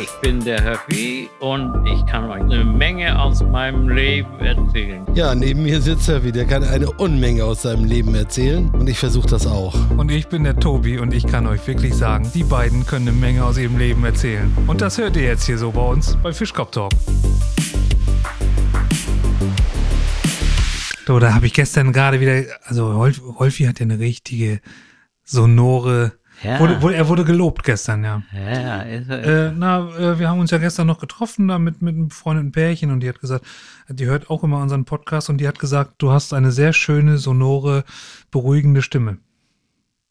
Ich bin der Höffi und ich kann euch eine Menge aus meinem Leben erzählen. Ja, neben mir sitzt Höffi, der kann eine Unmenge aus seinem Leben erzählen und ich versuche das auch. Und ich bin der Tobi und ich kann euch wirklich sagen, die beiden können eine Menge aus ihrem Leben erzählen. Und das hört ihr jetzt hier so bei uns bei Fischkopf Talk. So, da habe ich gestern gerade wieder, also Rolf, Rolfi hat ja eine richtige sonore, Ja. wurde, wurde, er wurde gelobt gestern, ja. Ja, ist er. Äh, na, äh, wir haben uns ja gestern noch getroffen da mit, mit einem befreundeten Pärchen und die hat gesagt, die hört auch immer unseren Podcast und die hat gesagt, du hast eine sehr schöne, sonore, beruhigende Stimme.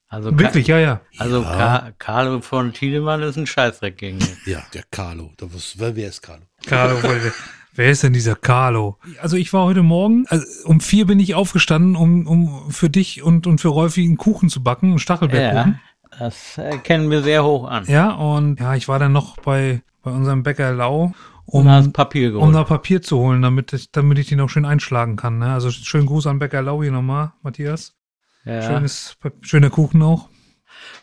Also, Wirklich, ja, ja. Also Ka Carlo von Tiedemann ist ein Scheißdreck gegen mich. Ja, der Carlo. Da was, wer, wer ist Carlo? Carlo, wer, wer ist denn dieser Carlo? Also ich war heute Morgen, also um vier bin ich aufgestanden, um, um für dich und, und für Rolfi einen Kuchen zu backen, einen Stachelbeerkuchen. Ja, das erkennen wir sehr hoch an. Ja, und ja, ich war dann noch bei, bei unserem Bäcker Lau, um, hast Papier um da Papier zu holen, damit ich, damit ich die noch schön einschlagen kann. Ne? Also schönen Gruß an Bäcker Lau hier nochmal, Matthias. ja. Schönes, schöner Kuchen auch.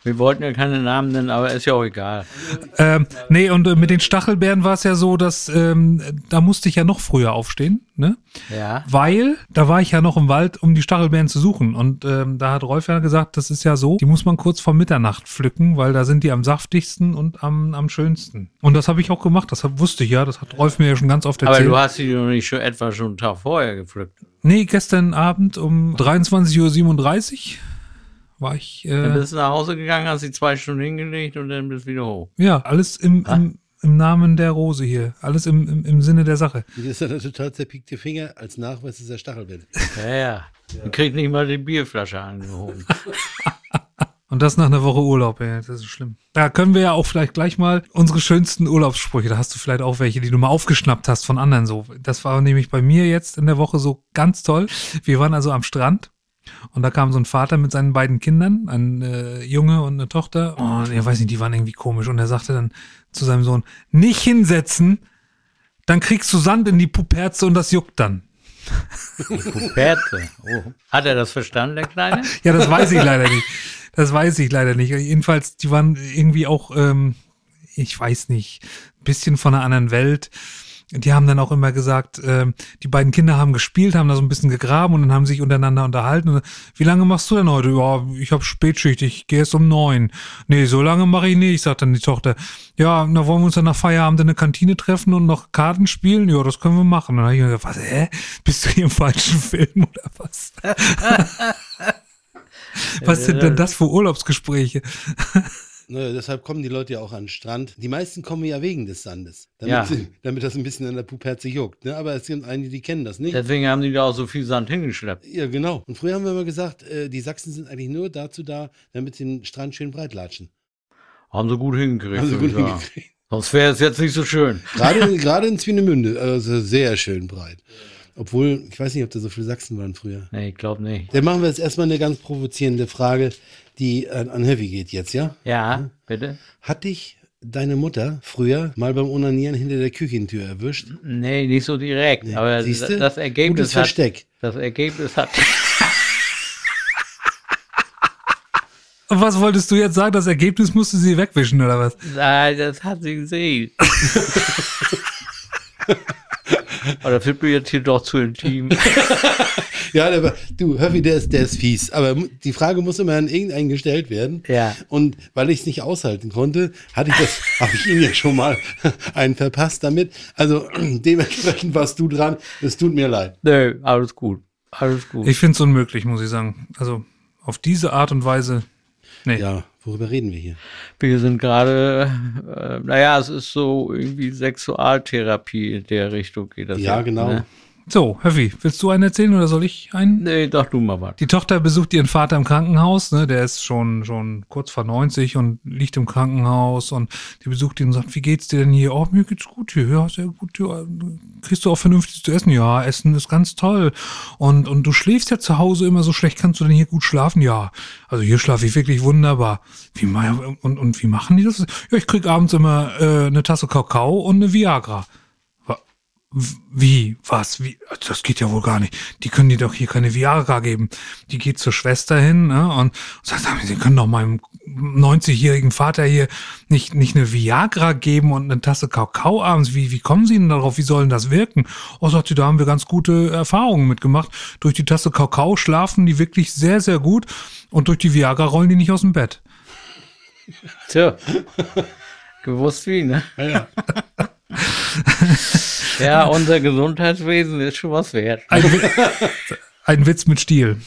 Wir wollten ja keine Namen nennen, aber ist ja auch egal. Ähm, nee, und äh, mit den Stachelbeeren war es ja so, dass ähm, da musste ich ja noch früher aufstehen, ne? Ja. Weil da war ich ja noch im Wald, um die Stachelbeeren zu suchen. Und ähm, da hat Rolf ja gesagt, das ist ja so, die muss man kurz vor Mitternacht pflücken, weil da sind die am saftigsten und am, am schönsten. Und das habe ich auch gemacht, das hab, wusste ich ja, das hat Rolf mir ja schon ganz oft Aber erzählt. du hast sie doch nicht schon etwa schon einen Tag vorher gepflückt. nee, gestern Abend um 23.37 Uhr war ich, Dann äh, bist du nach Hause gegangen, hast sie zwei Stunden hingelegt und dann bist du wieder hoch. ja, alles im, im, im Namen der Rose hier. Alles im, im, im Sinne der Sache. Jetzt hat er total zerpiekte Finger als Nachweis dieser Stachelbeere. Ja, ja. Du kriegst nicht mal die Bierflasche angehoben. Und das nach einer Woche Urlaub, ey, das ist schlimm. Da können wir ja auch vielleicht gleich mal unsere schönsten Urlaubssprüche, da hast du vielleicht auch welche, die du mal aufgeschnappt hast von anderen so. Das war nämlich bei mir jetzt in der Woche so ganz toll. Wir waren also am Strand und da kam so ein Vater mit seinen beiden Kindern, ein äh, Junge und eine Tochter. Und er weiß nicht, die waren irgendwie komisch. Und er sagte dann zu seinem Sohn, nicht hinsetzen, dann kriegst du Sand in die Puperze und das juckt dann. Puperte. Oh. Hat er das verstanden, der Kleine? Ja, das weiß ich leider nicht. Das weiß ich leider nicht. Jedenfalls, die waren irgendwie auch, ähm, ich weiß nicht, ein bisschen von einer anderen Welt. Die haben dann auch immer gesagt, ähm, die beiden Kinder haben gespielt, haben da so ein bisschen gegraben und dann haben sie sich untereinander unterhalten. Und, wie lange machst du denn heute? Ja, ich habe Spätschicht, ich gehe erst um neun. Nee, so lange mache ich nicht, sagt dann die Tochter. Ja, da wollen wir uns dann nach Feierabend in der Kantine treffen und noch Karten spielen? Ja, das können wir machen. Und dann habe ich mir gedacht, was, hä? Bist du hier im falschen Film oder was? Was sind denn das für Urlaubsgespräche? Naja, deshalb kommen die Leute ja auch an den Strand. Die meisten kommen ja wegen des Sandes. Damit, Ja. sie, damit das ein bisschen an der Puperze juckt. Ne? Aber es sind einige, die kennen das nicht. Deswegen haben die da auch so viel Sand hingeschleppt. Ja, genau. Und früher haben wir immer gesagt, äh, die Sachsen sind eigentlich nur dazu da, damit sie den Strand schön breit latschen. Haben sie gut hingekriegt. Haben sie gut hingekriegt. Sonst wäre es jetzt nicht so schön. Gerade, gerade in Zwinemünde, also sehr schön breit. Obwohl, ich weiß nicht, ob da so viele Sachsen waren früher. Nee, ich glaube nicht. Dann machen wir jetzt erstmal eine ganz provozierende Frage, die an, an Heavy geht jetzt, ja? Ja, bitte? Hat dich deine Mutter früher mal beim Onanieren hinter der Küchentür erwischt? Nee, nicht so direkt. aber Siehste? das Ergebnis Gutes hat. Versteck. Das Ergebnis hat. Und was wolltest du jetzt sagen? Das Ergebnis musste sie wegwischen, oder was? Nein, das hat sie gesehen. Oder wird mir jetzt hier doch zu intim? Ja, der, war- du, Höffi, der ist, der ist fies. Aber die Frage muss immer an irgendeinen gestellt werden. Ja. Und weil ich es nicht aushalten konnte, hatte ich das, habe ich ihm ja schon mal einen verpasst damit. Also dementsprechend warst du dran. Es tut mir leid. Nö, alles gut. Alles gut. Ich finde es unmöglich, muss ich sagen. Also auf diese Art und Weise. Nee. Ja, worüber reden wir hier? Wir sind gerade, äh, naja, es ist so irgendwie Sexualtherapie in der Richtung geht das. Ja, genau. Ne? So, Höffi, willst du einen erzählen oder soll ich einen? Nee, sag du mal was. Die Tochter besucht ihren Vater im Krankenhaus, ne? Der ist schon, schon kurz vor 90 und liegt im Krankenhaus und die besucht ihn und sagt, wie geht's dir denn hier? Oh, mir geht's gut hier. Ja, sehr gut. Ja. Kriegst du auch vernünftig zu essen? Ja, Essen ist ganz toll. Und, und du schläfst ja zu Hause immer so schlecht. Kannst du denn hier gut schlafen? Ja. Also hier schlafe ich wirklich wunderbar. Wie, und, und wie machen die das? Ja, ich krieg abends immer äh, eine Tasse Kakao und eine Viagra. Wie? Was? Wie? Das geht ja wohl gar nicht. Die können dir doch hier keine Viagra geben. Die geht zur Schwester hin ne, und sagt, "Sag mal, sie können doch meinem 90-jährigen Vater hier nicht, nicht eine Viagra geben und eine Tasse Kakao abends. Wie, wie kommen Sie denn darauf? Wie soll denn das wirken? Oh, sagt sie, da haben wir ganz gute Erfahrungen mitgemacht. Durch die Tasse Kakao schlafen die wirklich sehr, sehr gut und durch die Viagra rollen die nicht aus dem Bett. Tja. Gewusst wie, ne? Ja, ja. Ja, unser Gesundheitswesen ist schon was wert. Ein, ein Witz mit Stil.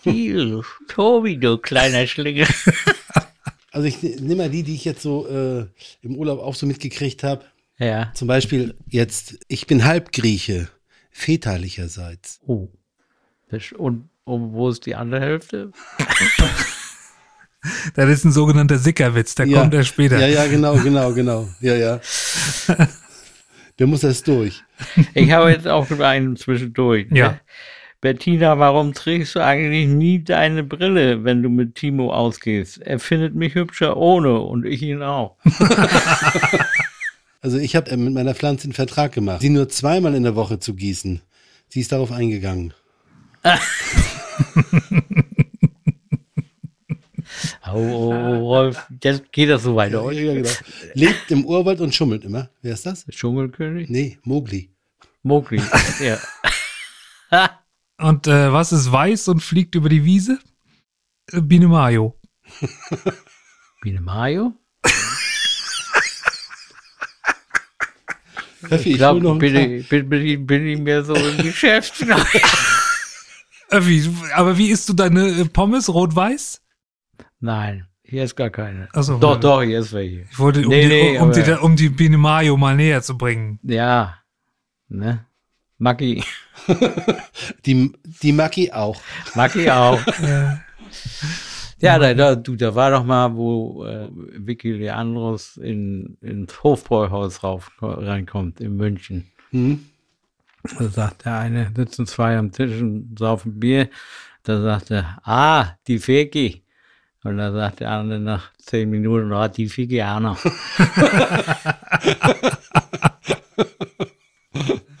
Stil, Tobi, du kleiner Schlingel. Also ich nehme mal die, die ich jetzt so äh, im Urlaub auch so mitgekriegt habe. Ja. Zum Beispiel jetzt, ich bin Halbgrieche, väterlicherseits. Oh. Und, und wo ist die andere Hälfte? Das ist ein sogenannter Sickerwitz, der kommt erst später. Ja, ja, genau, genau, genau. Ja, ja. Der muss erst durch. Ich habe jetzt auch einen zwischendurch. ne? Ja. Bettina, warum trägst du eigentlich nie deine Brille, wenn du mit Timo ausgehst? Er findet mich hübscher ohne und ich ihn auch. Also ich habe mit meiner Pflanze einen Vertrag gemacht, sie nur zweimal in der Woche zu gießen. Sie ist darauf eingegangen. Oh, oh, oh Rolf, das geht das so weiter. Ja, ja, genau. Lebt im Urwald und schummelt immer. Wer ist das? Dschungelkönig? Nee, Mowgli. Mowgli. ja. Und äh, was ist weiß und fliegt über die Wiese? Äh, Biene Mayo. Biene Mayo? Pfeffi, Ich glaube, bin, ich- bin, bin, bin ich mehr so im Geschäft. Wie, aber wie isst du deine äh, Pommes rot-weiß? Nein, hier ist gar keine. So, doch, ja. doch, hier ist welche. Ich wollte, um, Nee, die, nee, um, die, um die Biene Mayo mal näher zu bringen. Ja, ne? Maggi. Die, die Maki auch. Maggi auch. Äh, Ja, da, da, du, da war doch mal, wo äh, Vicky Leandros in, ins Hofbräuhaus rauf, reinkommt in München. Hm? Da sagt der eine, sitzen zwei am Tisch und saufen Bier. Da sagt er, ah, die Vicky. Und da sagt der andere nach zehn Minuten, ah, die noch.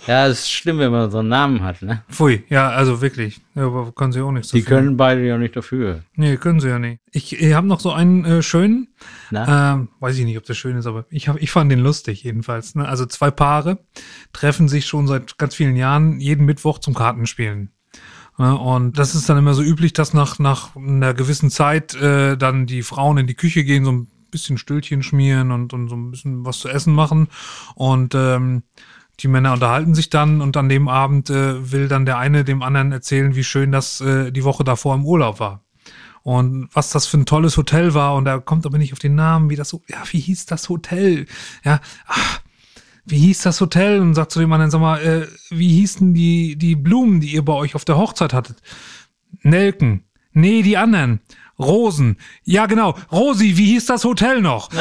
ja, es ist schlimm, wenn man so einen Namen hat, ne? pfui, ja, also wirklich. Ja, aber können sie auch nichts Die dafür. können beide ja nicht dafür. Nee, können sie ja nicht. Ich, ich habe noch so einen äh, schönen. Ähm, weiß ich nicht, ob das schön ist, aber ich, hab, ich fand den lustig jedenfalls. Ne? Also zwei Paare treffen sich schon seit ganz vielen Jahren jeden Mittwoch zum Kartenspielen. Ja, und das ist dann immer so üblich, dass nach, nach einer gewissen Zeit äh, dann die Frauen in die Küche gehen, so ein bisschen Stühlchen schmieren und, und so ein bisschen was zu essen machen. Und ähm, die Männer unterhalten sich dann und an dem Abend äh, will dann der eine dem anderen erzählen, wie schön das äh, die Woche davor im Urlaub war. Und was das für ein tolles Hotel war, und er kommt aber nicht auf den Namen, wie das so, ja, wie hieß das Hotel? Ja, ach, wie hieß das Hotel? Und sagt zu dem anderen, sag mal, äh, wie hießen die, die Blumen, die ihr bei euch auf der Hochzeit hattet? Nelken. Nee, die anderen. Rosen. Ja, genau. Rosi, wie hieß das Hotel noch?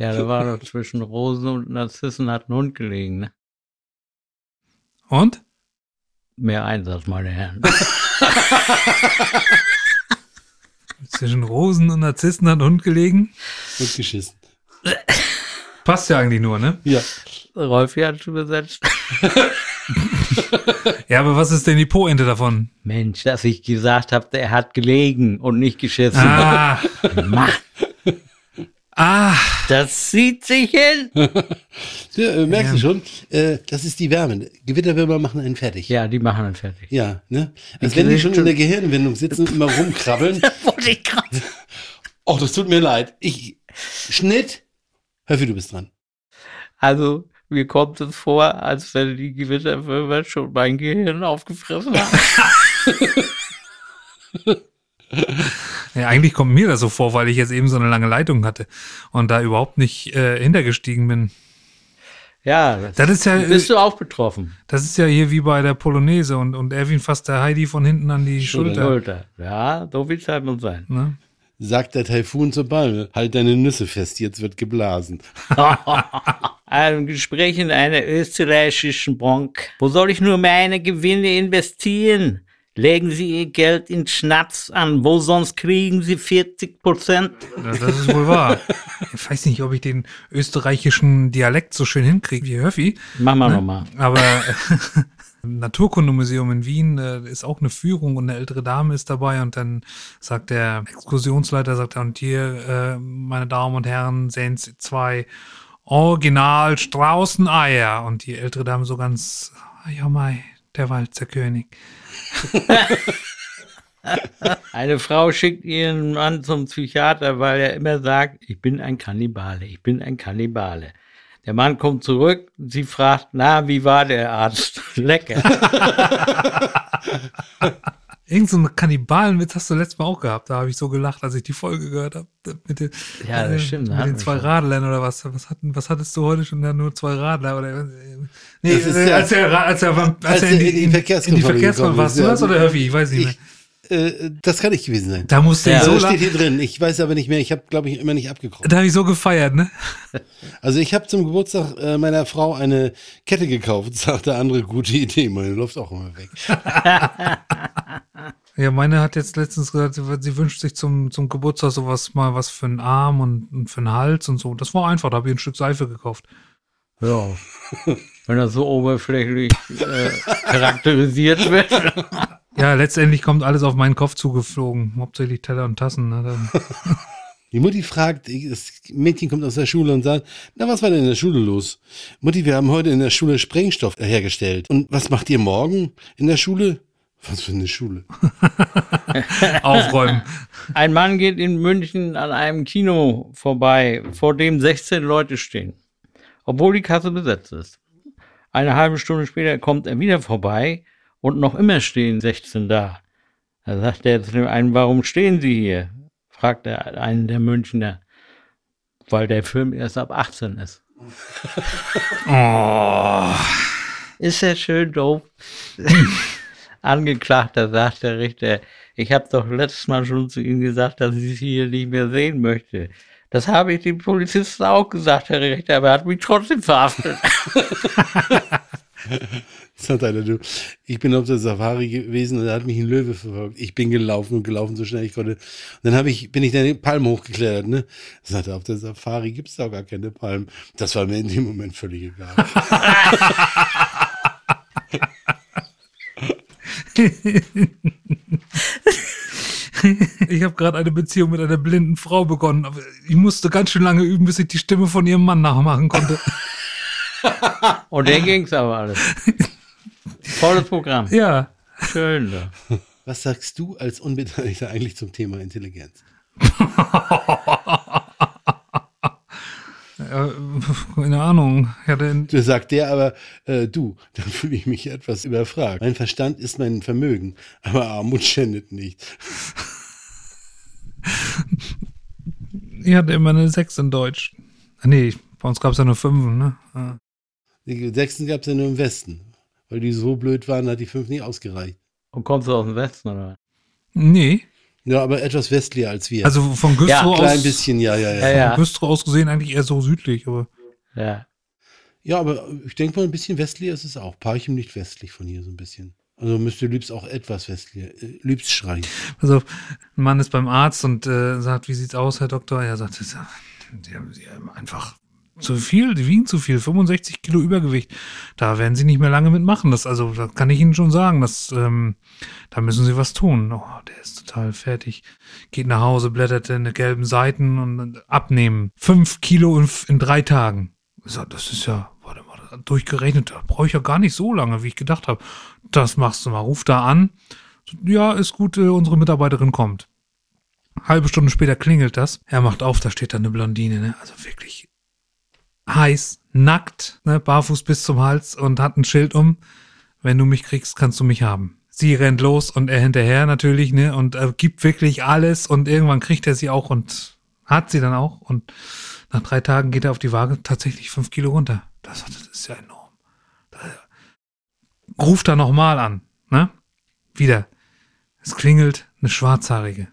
Ja, da war doch zwischen Rosen und Narzissen hat ein Hund gelegen, ne? Und? Mehr Einsatz, meine Herren. Zwischen Rosen und Narzissen hat ein Hund gelegen? Und geschissen. Passt ja eigentlich nur, ne? Ja. Rolfi hat schon besetzt. Ja, aber was ist denn die Po-Ente davon? Mensch, dass ich gesagt habe, er hat gelegen und nicht geschissen. Ah, Mann, ah, das zieht sich hin. ja äh, merkst du schon, äh, das ist die Wärme. Gewitterwürmer machen einen fertig. Ja, die machen dann fertig. Ja, ne? Als wenn die schon in der Gehirnwindung sitzen und immer rumkrabbeln. Wollte ich gerade. Oh, das tut mir leid. Ich, Schnitt. Höffi, du bist dran. Also, mir kommt es vor, als wenn die Gewitterwürmer schon mein Gehirn aufgefressen haben. Ja, eigentlich kommt mir das so vor, weil ich jetzt eben so eine lange Leitung hatte und da überhaupt nicht äh, hintergestiegen bin. Ja, das, Das ist ja, bist du auch betroffen. das ist ja hier wie bei der Polonaise und, und Erwin fasst der Heidi von hinten an die Schulter. Schulter. Ja, so viel Zeit muss sein. Ne? Sagt der Taifun zur Palme. Halt deine Nüsse fest, jetzt wird geblasen. Ein Gespräch in einer österreichischen Bank. Wo soll ich nur meine Gewinne investieren? Legen Sie Ihr Geld in Schnatz an, wo sonst kriegen Sie 40 Prozent. Das ist wohl wahr. Ich weiß nicht, ob ich den österreichischen Dialekt so schön hinkriege wie Höffi. Mach mal nochmal. Aber im Naturkundemuseum in Wien äh, ist auch eine Führung und eine ältere Dame ist dabei und dann sagt der Exkursionsleiter, sagt er, und hier, äh, meine Damen und Herren, sehen Sie zwei Original Straußeneier. Und die ältere Dame so ganz, "Ah, ja mei, der Walzerkönig. Eine Frau schickt ihren Mann zum Psychiater, weil er immer sagt, ich bin ein Kannibale, ich bin ein Kannibale. Der Mann kommt zurück, sie fragt, na, wie war der Arzt? Lecker. Irgend so einen Kannibalenwitz hast du letztes Mal auch gehabt. Da habe ich so gelacht, als ich die Folge gehört habe. Mit den, Ja, das äh, stimmt, Mit den zwei schon. Radlern oder was? Was, hatten, was hattest du heute schon? Ja, nur zwei Radler? Oder, nee, Das ist äh, ja- als er, als er, als als er in die, in in, die Verkehrskontrolle warst du das oder Höffi? Ich weiß nicht mehr. Ich, äh, das kann ich gewesen sein. Da musste Ja, ich so steht hier drin. Ich weiß aber nicht mehr. Ich habe, glaube ich, immer nicht abgeguckt. Da habe ich so gefeiert, ne? Also ich habe zum Geburtstag äh, meiner Frau eine Kette gekauft. Sagt der andere, gute Idee. Meine läuft auch immer weg. Ja, meine hat jetzt letztens gesagt, sie, sie wünscht sich zum, zum Geburtstag sowas mal was für einen Arm und, und für einen Hals und so. Das war einfach, da habe ich ein Stück Seife gekauft. Ja. Wenn das so oberflächlich äh, charakterisiert wird. Ja, letztendlich kommt alles auf meinen Kopf zugeflogen. Hauptsächlich Teller und Tassen. Ne? Die Mutti fragt, das Mädchen kommt aus der Schule und sagt, na, was war denn in der Schule los? Mutti, wir haben heute in der Schule Sprengstoff hergestellt. Und was macht ihr morgen in der Schule? Was für eine Schule? Aufräumen. Ein Mann geht in München an einem Kino vorbei, vor dem 16 Leute stehen, obwohl die Kasse besetzt ist. Eine halbe Stunde später kommt er wieder vorbei und noch immer stehen 16 da. Da sagt er zu dem einen, warum stehen Sie hier? fragt er einen der Münchner, weil der Film erst ab 18 ist. Oh. Ist ja schön doof. Angeklagter, sagt der Richter, ich habe doch letztes Mal schon zu Ihnen gesagt, dass ich Sie hier nicht mehr sehen möchte. Das habe ich dem Polizisten auch gesagt, Herr Richter, aber er hat mich trotzdem verhaftet. Sagt einer, du, ich bin auf der Safari gewesen und da hat mich ein Löwe verfolgt. Ich bin gelaufen und gelaufen, so schnell ich konnte. Und dann habe ich, bin ich dann den Palm hochgeklettert, ne? Sagt er, auf der Safari gibt's da gar keine Palmen. Das war mir in dem Moment völlig egal. Ich habe gerade eine Beziehung mit einer blinden Frau begonnen, aber ich musste ganz schön lange üben, bis ich die Stimme von ihrem Mann nachmachen konnte. Und der ging's aber alles. Volles Programm. Ja. Schön. Da. Was sagst du als Unbeteiligter eigentlich zum Thema Intelligenz? Äh, keine Ahnung. Hatte in, Da sagt der aber, äh, du, dann fühle ich mich etwas überfragt. Mein Verstand ist mein Vermögen, aber Armut schändet nicht. ich hatte immer eine 6 in Deutsch. Ah, nee, bei uns gab es ja nur 5, ne? Ah. Die Sechsten gab's ja nur im Westen. Weil die so blöd waren, hat die fünf nicht ausgereicht. Und kommst du aus dem Westen, oder? Nee, Ja, aber etwas westlicher als wir. also von Güstrow Ja, aus, Klein bisschen, ja, ja, ja. Ja, ja. von Güstrow aus gesehen eigentlich eher so südlich, aber Ja. Ja, aber ich denke mal, ein bisschen westlicher ist es auch. Parchim nicht westlich von hier, so ein bisschen. Also müsste Lübs auch etwas westlicher. Äh, Lübs schreien. Also, ein Mann ist beim Arzt und äh, sagt, wie sieht's aus, Herr Doktor? Er sagt, "Das- Sie haben, Sie haben einfach zu viel, Sie wiegen zu viel, 65 Kilo Übergewicht. Da werden Sie nicht mehr lange mitmachen. Das, also, das kann ich Ihnen schon sagen. Das, ähm, da müssen Sie was tun. Oh, der ist total fertig. Geht nach Hause, blättert in die gelben Seiten und dann abnehmen. Fünf Kilo in, in drei Tagen. Sag, das ist ja, warte mal, durchgerechnet, da brauche ich ja gar nicht so lange, wie ich gedacht habe. Das machst du mal, ruf da an. Ja, ist gut, äh, unsere Mitarbeiterin kommt. Halbe Stunde später klingelt das. Er macht auf, da steht da eine Blondine, ne? Also wirklich heiß, nackt, ne? Barfuß bis zum Hals und hat ein Schild um. Wenn du mich kriegst, kannst du mich haben. Sie rennt los und er hinterher natürlich, ne? Und äh, gibt wirklich alles und irgendwann kriegt er sie auch und hat sie dann auch. Und nach drei Tagen geht er auf die Waage tatsächlich fünf Kilo runter. Das, das ist ja enorm. Da, ruft er nochmal an, ne? Wieder. Es klingelt eine Schwarzhaarige.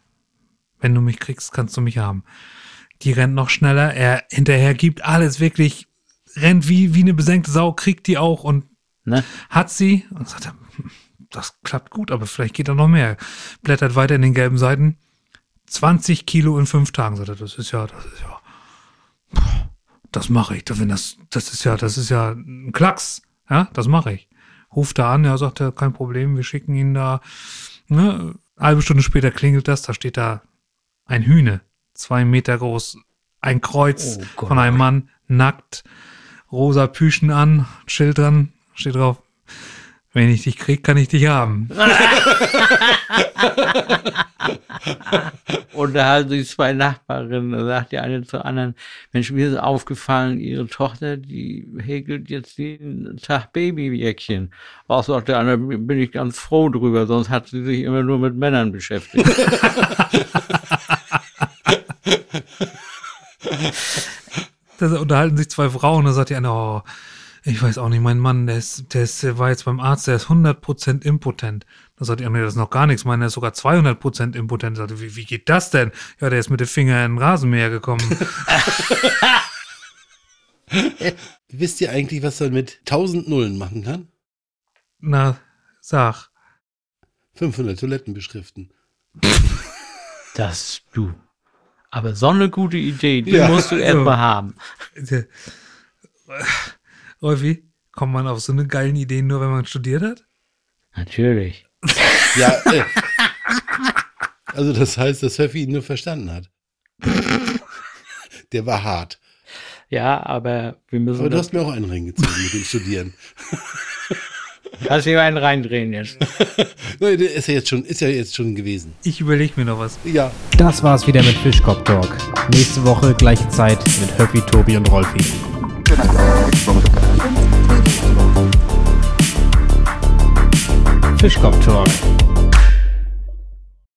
Wenn du mich kriegst, kannst du mich haben. Die rennt noch schneller. Er hinterher gibt alles wirklich, rennt wie, wie eine besenkte Sau, kriegt die auch und Ne? hat sie und sagt, er, "Hm, das klappt gut, aber vielleicht geht da noch mehr. Blättert weiter in den gelben Seiten. 20 Kilo in fünf Tagen, sagt er. Das ist ja, das ist ja, das mache ich. Wenn das, das ist ja, das ist ja ein Klacks. Ja, das mache ich. Ruft da an, ja, sagt er, kein Problem, wir schicken ihn da. Ne? Halbe Stunde später klingelt das, da steht da ein Hühne, zwei Meter groß, ein Kreuz Oh von einem Mann, nackt, rosa Püschen an, Schild dran, steht drauf, wenn ich dich krieg, kann ich dich haben. Und da haben sich zwei Nachbarinnen, da sagt die eine zur anderen, Mensch, mir ist aufgefallen, ihre Tochter, die häkelt jetzt jeden Tag Babyjäckchen. Auch sagt der andere, bin ich ganz froh drüber, sonst hat sie sich immer nur mit Männern beschäftigt. Da unterhalten sich zwei Frauen, da sagt die eine, oh, ich weiß auch nicht, mein Mann, der, ist, der, ist, der war jetzt beim Arzt, der ist 100% impotent. Da sagt die andere, das ist noch gar nichts, meiner ist sogar 200% impotent. Da sagt, wie, wie geht das denn? Ja, der ist mit dem Finger in den Rasenmäher gekommen. Wisst ihr eigentlich, was man mit 1000 Nullen machen kann? Na, sag. 500 Toiletten beschriften. Das du. Aber so eine gute Idee, die Ja. musst du erstmal haben. Der- Rolfi, kommt man auf so eine geilen Idee nur, wenn man studiert hat? Natürlich. Ja, äh, also das heißt, dass Höffi ihn nur verstanden hat. Der war hart. Ja, aber wir müssen. Aber du hast mir auch einen reingezogen mit dem Studieren. Kannst du hier einen reindrehen jetzt. Nein, der ist ja jetzt schon, ist ja jetzt schon gewesen. Ich überlege mir noch was. Ja. Das war's wieder mit Fischkopf Talk. Nächste Woche gleiche Zeit mit Höppi, Tobi und Rolfi. Fischkopf Talk,